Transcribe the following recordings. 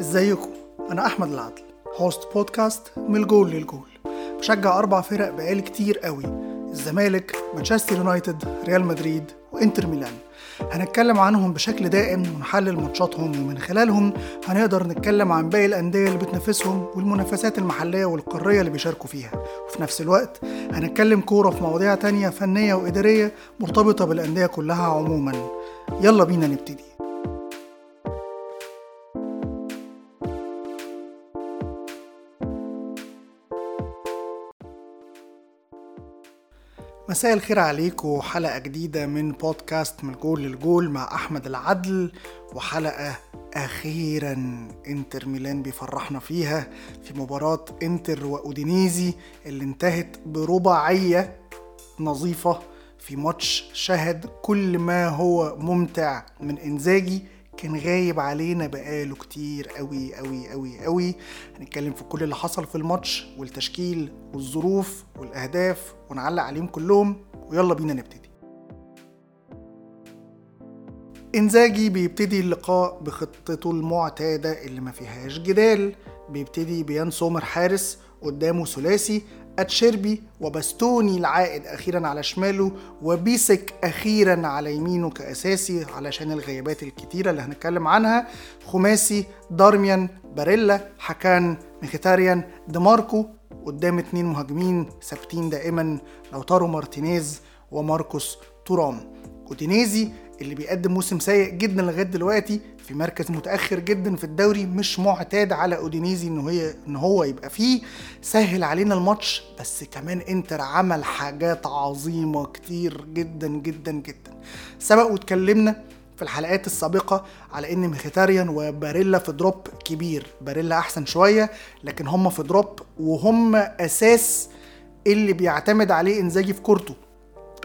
ازيكم؟ أنا أحمد العدل host بودكاست من الجول للجول. بشجع أربع فرق بقالي كتير قوي الزمالك مانشستر يونايتد ريال مدريد وإنتر ميلان. هنتكلم عنهم بشكل دائم ونحلل ماتشاتهم ومن خلالهم هنقدر نتكلم عن باقي الأندية اللي بتنافسهم والمنافسات المحلية والقارية اللي بيشاركوا فيها. وفي نفس الوقت هنتكلم كورة في مواضيع تانية فنية وإدارية مرتبطة بالأندية كلها عموما. يلا بينا نبتدي. مساء الخير عليكم حلقة جديدة من بودكاست من الجول للجول مع أحمد العدل وحلقة أخيرا إنتر ميلان بيفرحنا فيها في مباراة إنتر وأودينيزي اللي انتهت برباعية نظيفة في ماتش شهد كل ما هو ممتع من إنزاجي كان غايب علينا بقاله كتير قوي قوي قوي قوي. هنتكلم في كل اللي حصل في الماتش والتشكيل والظروف والأهداف ونعلق عليهم كلهم ويلا بينا نبتدي. إنزاجي بيبتدي اللقاء بخطته المعتادة اللي ما فيهاش جدال. بيبتدي بيان سومر حارس قدامه ثلاثي أتشيربي وبستوني العائد أخيرا على شماله وبيسيك أخيرا على يمينه كأساسي علشان الغيابات الكتيرة اللي هنتكلم عنها. خماسي دارميان باريلا حكان ميخيتاريان دماركو. قدام اتنين مهاجمين ثابتين دائما لوتارو مارتينيز وماركوس تورام. اودينيزي اللي بيقدم موسم سيء جدا لغاية دلوقتي في مركز متأخر جدا في الدوري مش معتاد على أودينيزي إن هي إن هو يبقى فيه. سهل علينا الماتش بس كمان إنتر عمل حاجات عظيمة كتير جدا جدا جدا. سبق واتكلمنا في الحلقات السابقة على إن ميخيتاريان وباريلا في drop كبير. باريلا أحسن شوية لكن هم في drop وهم أساس اللي بيعتمد عليه إنزاجي في كورته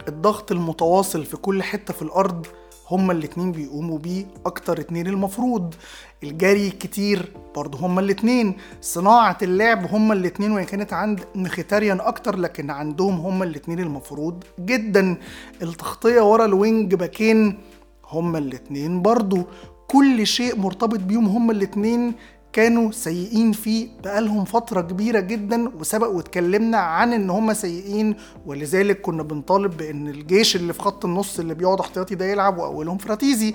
الضغط المتواصل في كل حتة في الأرض هما الاتنين بيقوموا بيه أكتر اتنين المفروض. الجري كتير برضه هما الاتنين. صناعة اللعب هما الاتنين وهي كانت عند مخيتاريان أكتر لكن عندهم هما الاتنين المفروض جدا. التغطية ورا الوينج باكين هما الاتنين برضه. كل شيء مرتبط بيهم هما الاتنين. كانوا سيئين فيه بقالهم فترة كبيرة جدا وسبق واتكلمنا عن إن هم سيئين. ولذلك كنا بنطالب بإن الجيش اللي في خط النص اللي بيقعد احتياطي ده يلعب وأولهم فراتيزي.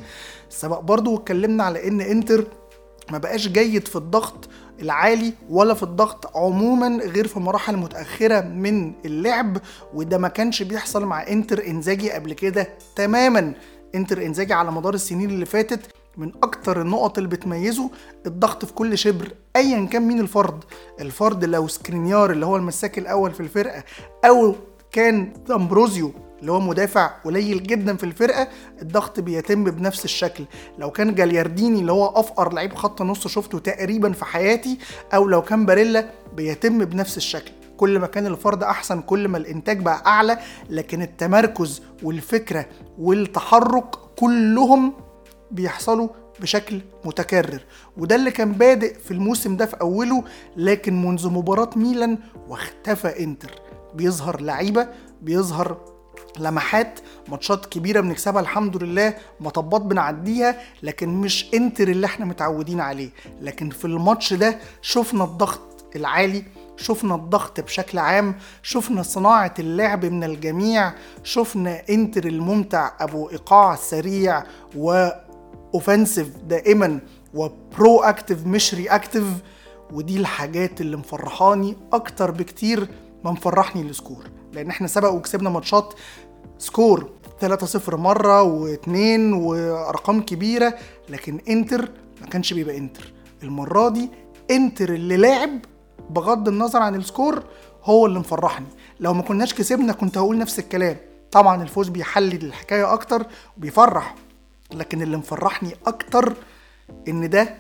سبق برضو واتكلمنا على إن إنتر ما بقاش جيد في الضغط العالي ولا في الضغط عموما غير في مراحل متأخرة من اللعب. وده ما كانش بيحصل مع إنتر إنزاجي قبل كده تماما. إنتر إنزاجي على مدار السنين اللي فاتت من أكتر النقط اللي بتميزه الضغط في كل شبر ايا كان مين الفرد؟ الفرد لو سكرينيار اللي هو المساك الأول في الفرقة أو كان أمبروزيو اللي هو مدافع قليل جدا في الفرقة الضغط بيتم بنفس الشكل. لو كان جاليارديني اللي هو أفقر لعيب خط نص شفته تقريبا في حياتي أو لو كان باريلا بيتم بنفس الشكل. كل ما كان الفرد أحسن كل ما الإنتاج بقى أعلى لكن التمركز والفكرة والتحرك كلهم بيحصلوا بشكل متكرر. وده اللي كان بادئ في الموسم ده في أوله لكن منذ مباراة ميلان واختفى إنتر. بيظهر لعيبة بيظهر لمحات ماتشات كبيرة بنكسبها الحمد لله مطبات بنعديها لكن مش إنتر اللي إحنا متعودين عليه. لكن في الماتش ده شفنا الضغط العالي شفنا الضغط بشكل عام شفنا صناعة اللعب من الجميع شفنا إنتر الممتع أبو إيقاع سريع و offensive دائما و proactive مش reactive ودي الحاجات اللي مفرحاني أكتر بكتير ما مفرحني ال score. لأن إحنا سبق وكسبنا ماتشات score 3-0 مرة و2 وأرقام كبيرة لكن إنتر ما كانش بيبقى إنتر. المرة دي إنتر اللي لاعب بغض النظر عن ال score هو اللي مفرحني. لو ما كناش كسبنا كنت هقول نفس الكلام. طبعا الفوز بيحلل الحكاية أكتر وبيفرح. لكن اللي مفرحني أكتر إن ده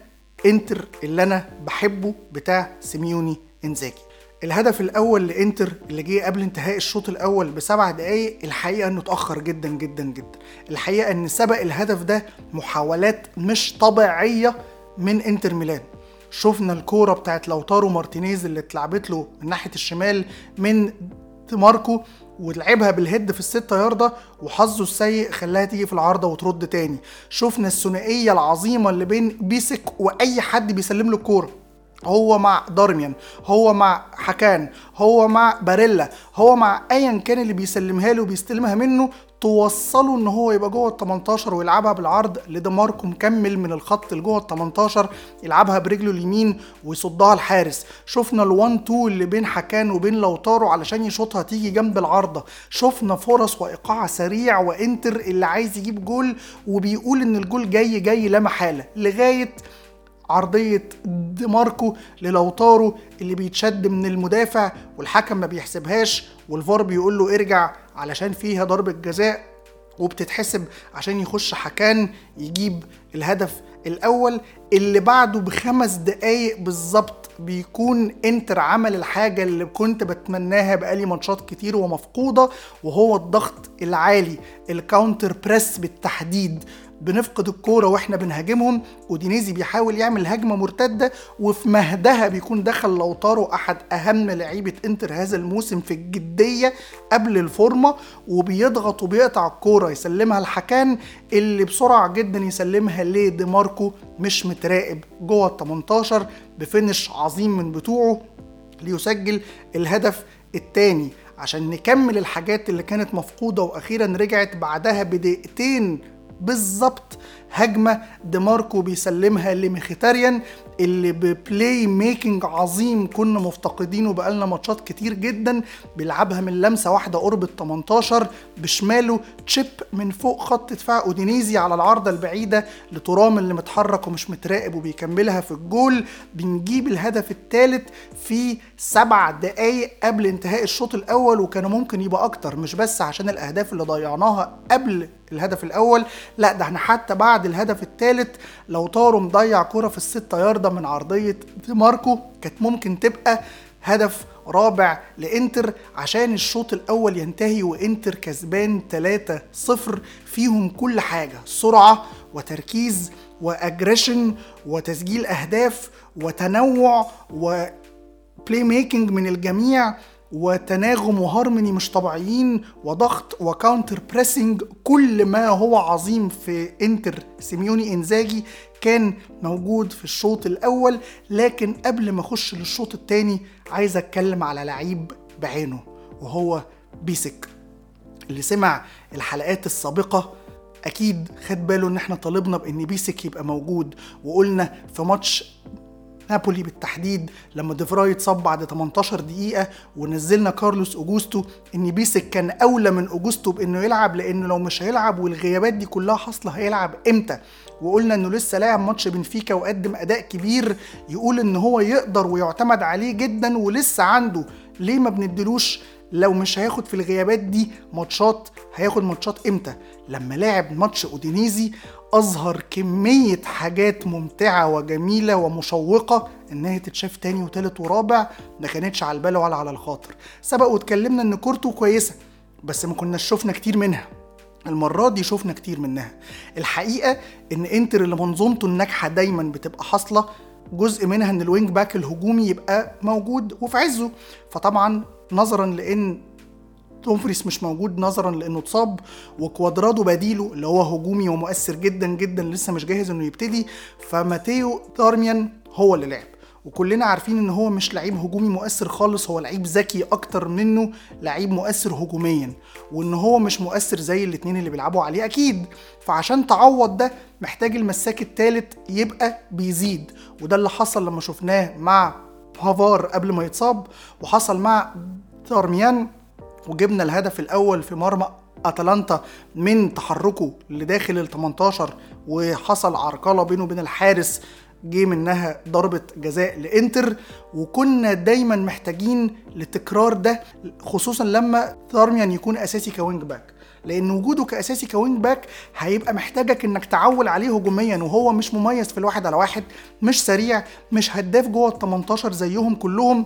إنتر اللي أنا بحبه بتاع سيميوني إنزاجي. الهدف الأول لإنتر اللي جه قبل انتهاء الشوط الأول بسبع دقايق الحقيقة إنه اتأخر جدا جدا جدا. الحقيقة إن سبق الهدف ده محاولات مش طبيعية من إنتر ميلان. شفنا الكورة بتاعت لوتارو مارتينيز اللي اتلعبت له من ناحية الشمال من ماركو ولعبها بال head في الستة ياردة وحظه السيء خلاها تيجي في العارضة وترد تاني. شفنا الثنائية العظيمة اللي بين بيسك وأي حد بيسلم له الكورة. هو مع دارميان هو مع حكان هو مع باريلا هو مع ايا كان اللي بيسلمها له وبيستلمها منه توصله إن هو يبقى جوه ال 18 ويلعبها بالعرض لدماركو مكمل من الخط لجوه ال 18 يلعبها برجله اليمين ويصدها الحارس. شفنا ال1 2 اللي بين حكان وبين لوتارو علشان يشوطها تيجي جنب العارضة. شفنا فرص وإيقاع سريع وإنتر اللي عايز يجيب جول وبيقول إن الجول جاي جاي لا محالة. لغاية عرضية دي ماركو للوتارو اللي بيتشد من المدافع والحكم ما بيحسبهاش والفار بيقول له ارجع علشان فيها ضربة جزاء وبتتحسب عشان يخش حكان يجيب الهدف الأول اللي بعده بخمس دقايق بالظبط بيكون انتر عمل الحاجة اللي كنت بتمناها بقالي ماتشات كتير ومفقودة وهو الضغط العالي ال counter press بالتحديد. بنفقد الكورة وإحنا بنهاجمهم وأودينيزي بيحاول يعمل هجمة مرتدة وفي مهدها بيكون دخل لوتارو أحد أهم لعيبة إنتر هذا الموسم في الجدية قبل الفورمة وبيضغط وبيقطع الكورة يسلمها لحكان اللي بسرعة جدا يسلمها لدي ماركو مش متراقب جوه ال 18 ب finish عظيم من بتوعه ليسجل الهدف الثاني عشان نكمل الحاجات اللي كانت مفقودة وأخيرا رجعت بعدها بدقيقتين بالظبط هجمة ديماركو بيسلمها لميخيتاريان اللي ب play making عظيم كنا مفتقدينه بقالنا ماتشات كتير جدا بيلعبها من لمسة واحدة قرب ال 18 بشماله chip من فوق خط دفاع أودينيزي على العارضة البعيدة لترام اللي متحرك ومش متراقب وبيكملها في الجول. بنجيب الهدف الثالث في سبع دقايق قبل انتهاء الشوط الأول وكانوا ممكن يبقى أكتر مش بس عشان الأهداف اللي ضيعناها قبل الهدف الأول لا ده إحنا حتى بعد الهدف الثالث لو طارو مضيع كرة في الستة ياردة من عرضية دي ماركو كانت ممكن تبقى هدف رابع لإنتر عشان الشوط الأول ينتهي وإنتر كسبان 3-0 فيهم كل حاجة سرعة وتركيز و aggression وتسجيل أهداف وتنوع و play making من الجميع. وتناغم وهارموني مش طبيعيين وضغط و counter pressing كل ما هو عظيم في انتر سيموني إنزاجي كان موجود في الشوط الأول لكن قبل ما أخش للشوط الثاني عايز أتكلم على لعيب بعينه وهو بيسك اللي سمع الحلقات السابقة. أكيد خد باله إن إحنا طالبنا بإن بيسك يبقى موجود وقلنا في ماتش نابولي بالتحديد لما ديفراي اتصاب بعد 18 دقيقة ونزلنا كارلوس أوجوستو إن بيسك كان أولى من أوجوستو بإنه يلعب لأنه لو مش هيلعب والغيابات دي كلها حاصلة هيلعب إمتى؟ وقلنا إنه لسه لاعب ماتش بنفيكا وقدم أداء كبير يقول إن هو يقدر ويعتمد عليه جدا ولسه عنده. ليه ما بندلوش؟ لو مش هياخد في الغيابات دي ماتشات هياخد ماتشات إمتى؟ لما لعب ماتش أودينيزي أظهر كمية حاجات ممتعة وجميلة ومشوقة إنها تتشاف تاني وتالت ورابع ما كانتش على البال ولا على الخاطر. سبق واتكلمنا إن كورته كويسة بس ما كناش شفنا كتير منها. المرة دي شفنا كتير منها. الحقيقة إن إنتر اللي منظومته الناجحة دايما بتبقى حاصلة جزء منها إن ال wing back الهجومي يبقى موجود وفي عزه. فطبعا نظرا لإن دومفريس مش موجود نظرا لأنه اتصاب وكوادرادو بديله اللي هو هجومي ومؤثر جدا جدا لسه مش جاهز إنه يبتدي فماتيو دارميان هو اللي لعب. وكلنا عارفين إن هو مش لعيب هجومي مؤثر خالص هو لعيب ذكي أكتر منه لعيب مؤثر هجوميا. وإن هو مش مؤثر زي الاتنين اللي بيلعبوا عليه أكيد. فعشان تعوض ده محتاج المساك التالت يبقى بيزيد. وده اللي حصل لما شفناه مع بافار قبل ما يتصاب وحصل مع دارميان وجبنا الهدف الأول في مرمى أتلانتا من تحركه لداخل ال 18 وحصل عرقلة بينه وبين الحارس جه منها ضربة جزاء لإنتر. وكنا دايما محتاجين لتكرار ده خصوصا لما دارميان يكون أساسي ك wing back. لأن وجوده كأساسي ك wing back هيبقى محتاجك إنك تعول عليه هجوميا وهو مش مميز في الواحد على واحد مش سريع مش هداف جوه ال 18 زيهم كلهم.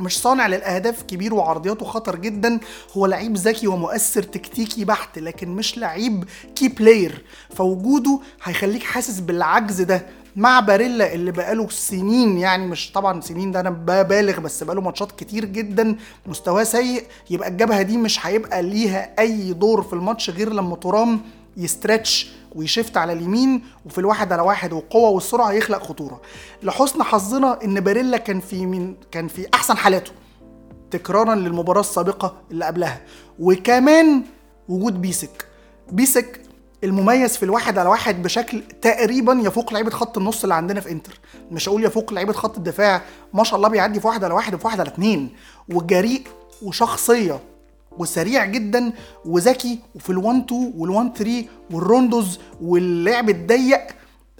مش صانع للأهداف كبير وعرضياته خطر جدا هو لعيب ذكي ومؤثر تكتيكي بحت لكن مش لعيب key player فوجوده هيخليك حاسس بالعجز ده. مع باريلا اللي بقاله سنين يعني مش طبعا سنين ده أنا ببالغ بس بقاله ماتشات كتير جدا مستواه سيء يبقى الجبهة دي مش هيبقى ليها أي دور في الماتش غير لما ترام ي stretch وي shift على اليمين وفي الواحد على واحد والقوة والسرعة يخلق خطورة. لحسن حظنا إن باريلا كان في من كان في أحسن حالاته تكرارا للمباراة السابقة اللي قبلها. وكمان وجود بيسك. بيسك المميز في الواحد على واحد بشكل تقريبا يفوق لعيبة خط النص اللي عندنا في إنتر. مش هقول يفوق لعيبة خط الدفاع ما شاء الله بيعدي في واحد على واحد وفي واحد على اتنين. وجريء وشخصية وسريع جدا وذكي وفي ال1 2 وال1 3 وال rondos واللعب الضيق.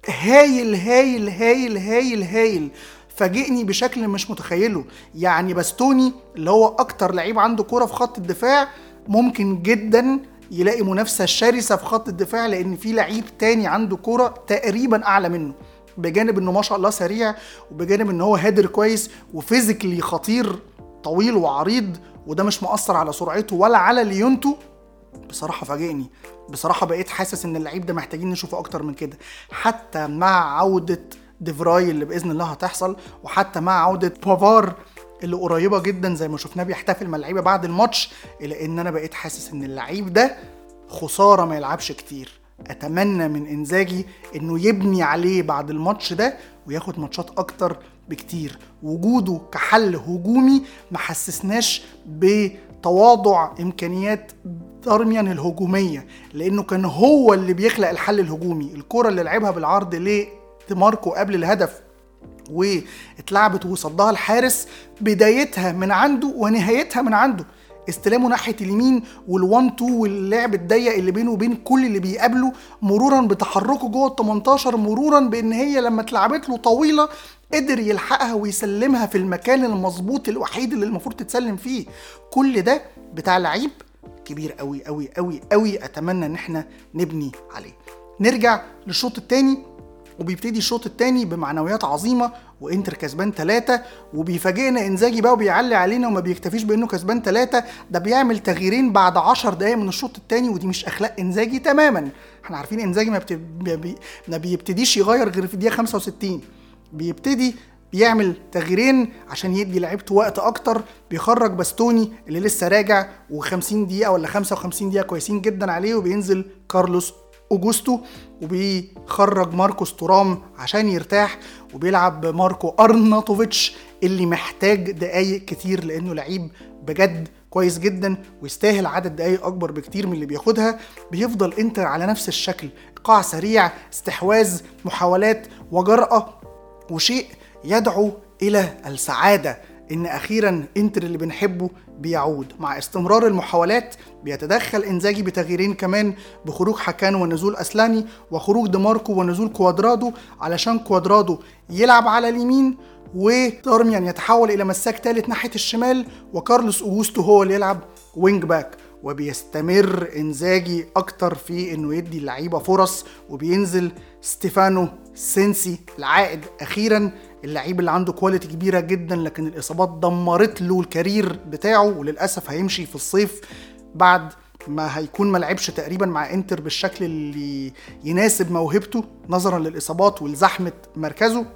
هايل هايل هايل هايل هايل. فاجئني بشكل مش متخيله. يعني باستوني اللي هو أكتر لعيب عنده كورة في خط الدفاع ممكن جدا يلاقي منافسة شرسة في خط الدفاع لأن في لعيب تاني عنده كورة تقريبا أعلى منه. بجانب إنه ما شاء الله سريع وبجانب إن هو هادر كويس و physically خطير طويل وعريض وده مش مؤثر على سرعته ولا على ليونته. بصراحة فاجئني. بصراحة بقيت حاسس إن اللعيب ده محتاجين نشوفه أكتر من كده. حتى مع عودة ديفراي اللي بإذن الله هتحصل وحتى مع عودة بافار اللي قريبة جدا زي ما شفناه بيحتفل مع اللعيبة بعد الماتش الا إن أنا بقيت حاسس إن اللعيب ده خسارة ما يلعبش كتير. أتمنى من إنزاجي إنه يبني عليه بعد الماتش ده وياخد ماتشات أكتر بكتير. وجوده كحل هجومي ما حسسناش بتواضع إمكانيات دارميان الهجومية لأنه كان هو اللي بيخلق الحل الهجومي. الكرة اللي لعبها بالعرض لماركو قبل الهدف واتلعبت وصدها الحارس بدايتها من عنده ونهايتها من عنده. استلامه ناحية اليمين وال1 2 واللعب الضيق اللي بينه وبين كل اللي بيقابله مرورا بتحركه جوه ال 18 مرورا بإن هي لما اتلعبت له طويلة قدر يلحقها ويسلمها في المكان المظبوط الوحيد اللي المفروض تتسلم فيه. كل ده بتاع لعيب كبير قوي قوي قوي قوي أتمنى إن إحنا نبني عليه. نرجع للشوط الثاني وبيبتدي الشوط الثاني بمعنويات عظيمة وإنتر كسبان ثلاثة وبيفاجئنا إنزاجي بقى وبيعلي علينا وما بيكتفيش بإنه كسبان ثلاثة ده بيعمل تغييرين بعد 10 دقايق من الشوط الثاني ودي مش أخلاق إنزاجي تماما. إحنا عارفين إنزاجي ما, بي... ما بيبتديش يغير غير في الدقيقة 65 بيبتدي بيعمل تغييرين عشان يدي لعيبته وقت أكتر بيخرج باستوني اللي لسه راجع و50 دقيقة ولا 55 دقيقة كويسين جدا عليه وبينزل كارلوس أوجوستو وبيخرج ماركوس تورام عشان يرتاح وبيلعب ماركو أرناتوفيتش اللي محتاج دقايق كتير لأنه لعيب بجد كويس جدا ويستاهل عدد دقايق أكبر بكتير من اللي بياخدها. بيفضل إنتر على نفس الشكل إيقاع سريع استحواذ محاولات وجرأة وشيء يدعو إلى السعادة إن أخيرا إنتر اللي بنحبه بيعود. مع استمرار المحاولات بيتدخل إنزاجي بتغييرين كمان بخروج حكان ونزول أسلاني وخروج ديماركو ونزول كوادرادو علشان كوادرادو يلعب على اليمين ودارميان يتحول إلى مساك ثالث ناحية الشمال وكارلوس أوغوستو هو اللي يلعب wing back وبيستمر إنزاجي أكتر في إنه يدي اللعيبة فرص وبينزل ستيفانو سينسي العائد أخيرا اللعيب اللي عنده quality كبيرة جدا لكن الإصابات دمرت له ال career بتاعه وللأسف هيمشي في الصيف بعد ما هيكون ما لعبش تقريبا مع إنتر بالشكل اللي يناسب موهبته نظرا للإصابات ولزحمه مركزه.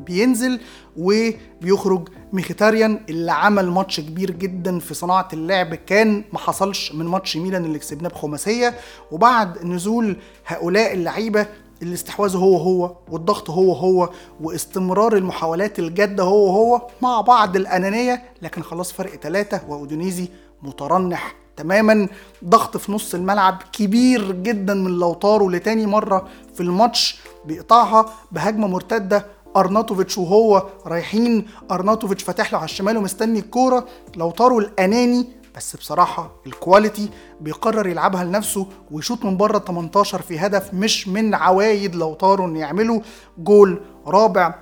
بينزل وبيخرج ميخيتاريان اللي عمل ماتش كبير جدا في صناعة اللعب. كان ما حصلش من ماتش ميلان اللي كسبناه بخماسية. وبعد نزول هؤلاء اللعيبة الاستحواذ هو هو والضغط هو هو واستمرار المحاولات الجادة هو هو مع بعض الأنانية. لكن خلاص فرق ثلاثة واودينيزي مترنح تماما. ضغط في نص الملعب كبير جدا من لوتارو لتاني مرة في الماتش بيقطعها بهجمة مرتدة أرناتوفيتش وهو رايحين. أرناتوفيتش فاتح له على الشمال ومستني الكورة. لوتارو الأناني بس بصراحة ال quality بيقرر يلعبها لنفسه ويشوط من بره 18 في هدف مش من عوايد لوتارو انه يعمله جول رابع.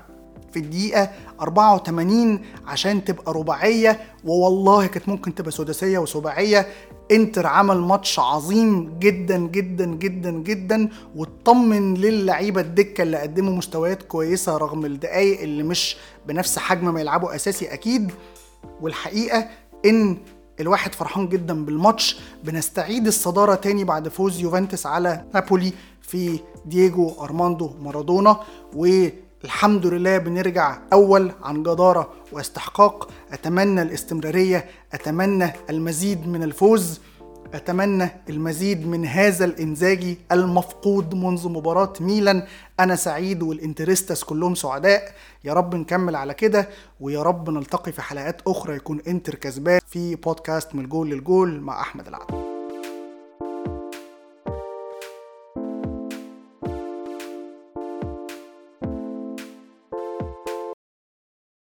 في الدقيقة 84 عشان تبقى رباعية ووالله كانت ممكن تبقى سداسية وسباعية. إنتر عمل ماتش عظيم جدا جدا جدا جدا واطمن للعيبة الدكة اللي قدموا مستويات كويسة رغم الدقايق اللي مش بنفس حجم ما يلعبوا أساسي أكيد. والحقيقة إن الواحد فرحان جدا بالماتش. بنستعيد الصدارة تاني بعد فوز يوفنتوس على نابولي في دييجو أرماندو مارادونا والحمد لله بنرجع أول عن جدارة واستحقاق. أتمنى الاستمرارية أتمنى المزيد من الفوز أتمنى المزيد من هذا الانزاجي المفقود منذ مباراة ميلان. أنا سعيد والإنترستس كلهم سعداء. يا رب نكمل على كده ويا رب نلتقي في حلقات أخرى يكون إنتر كسبان في بودكاست من الجول للجول مع أحمد العدل.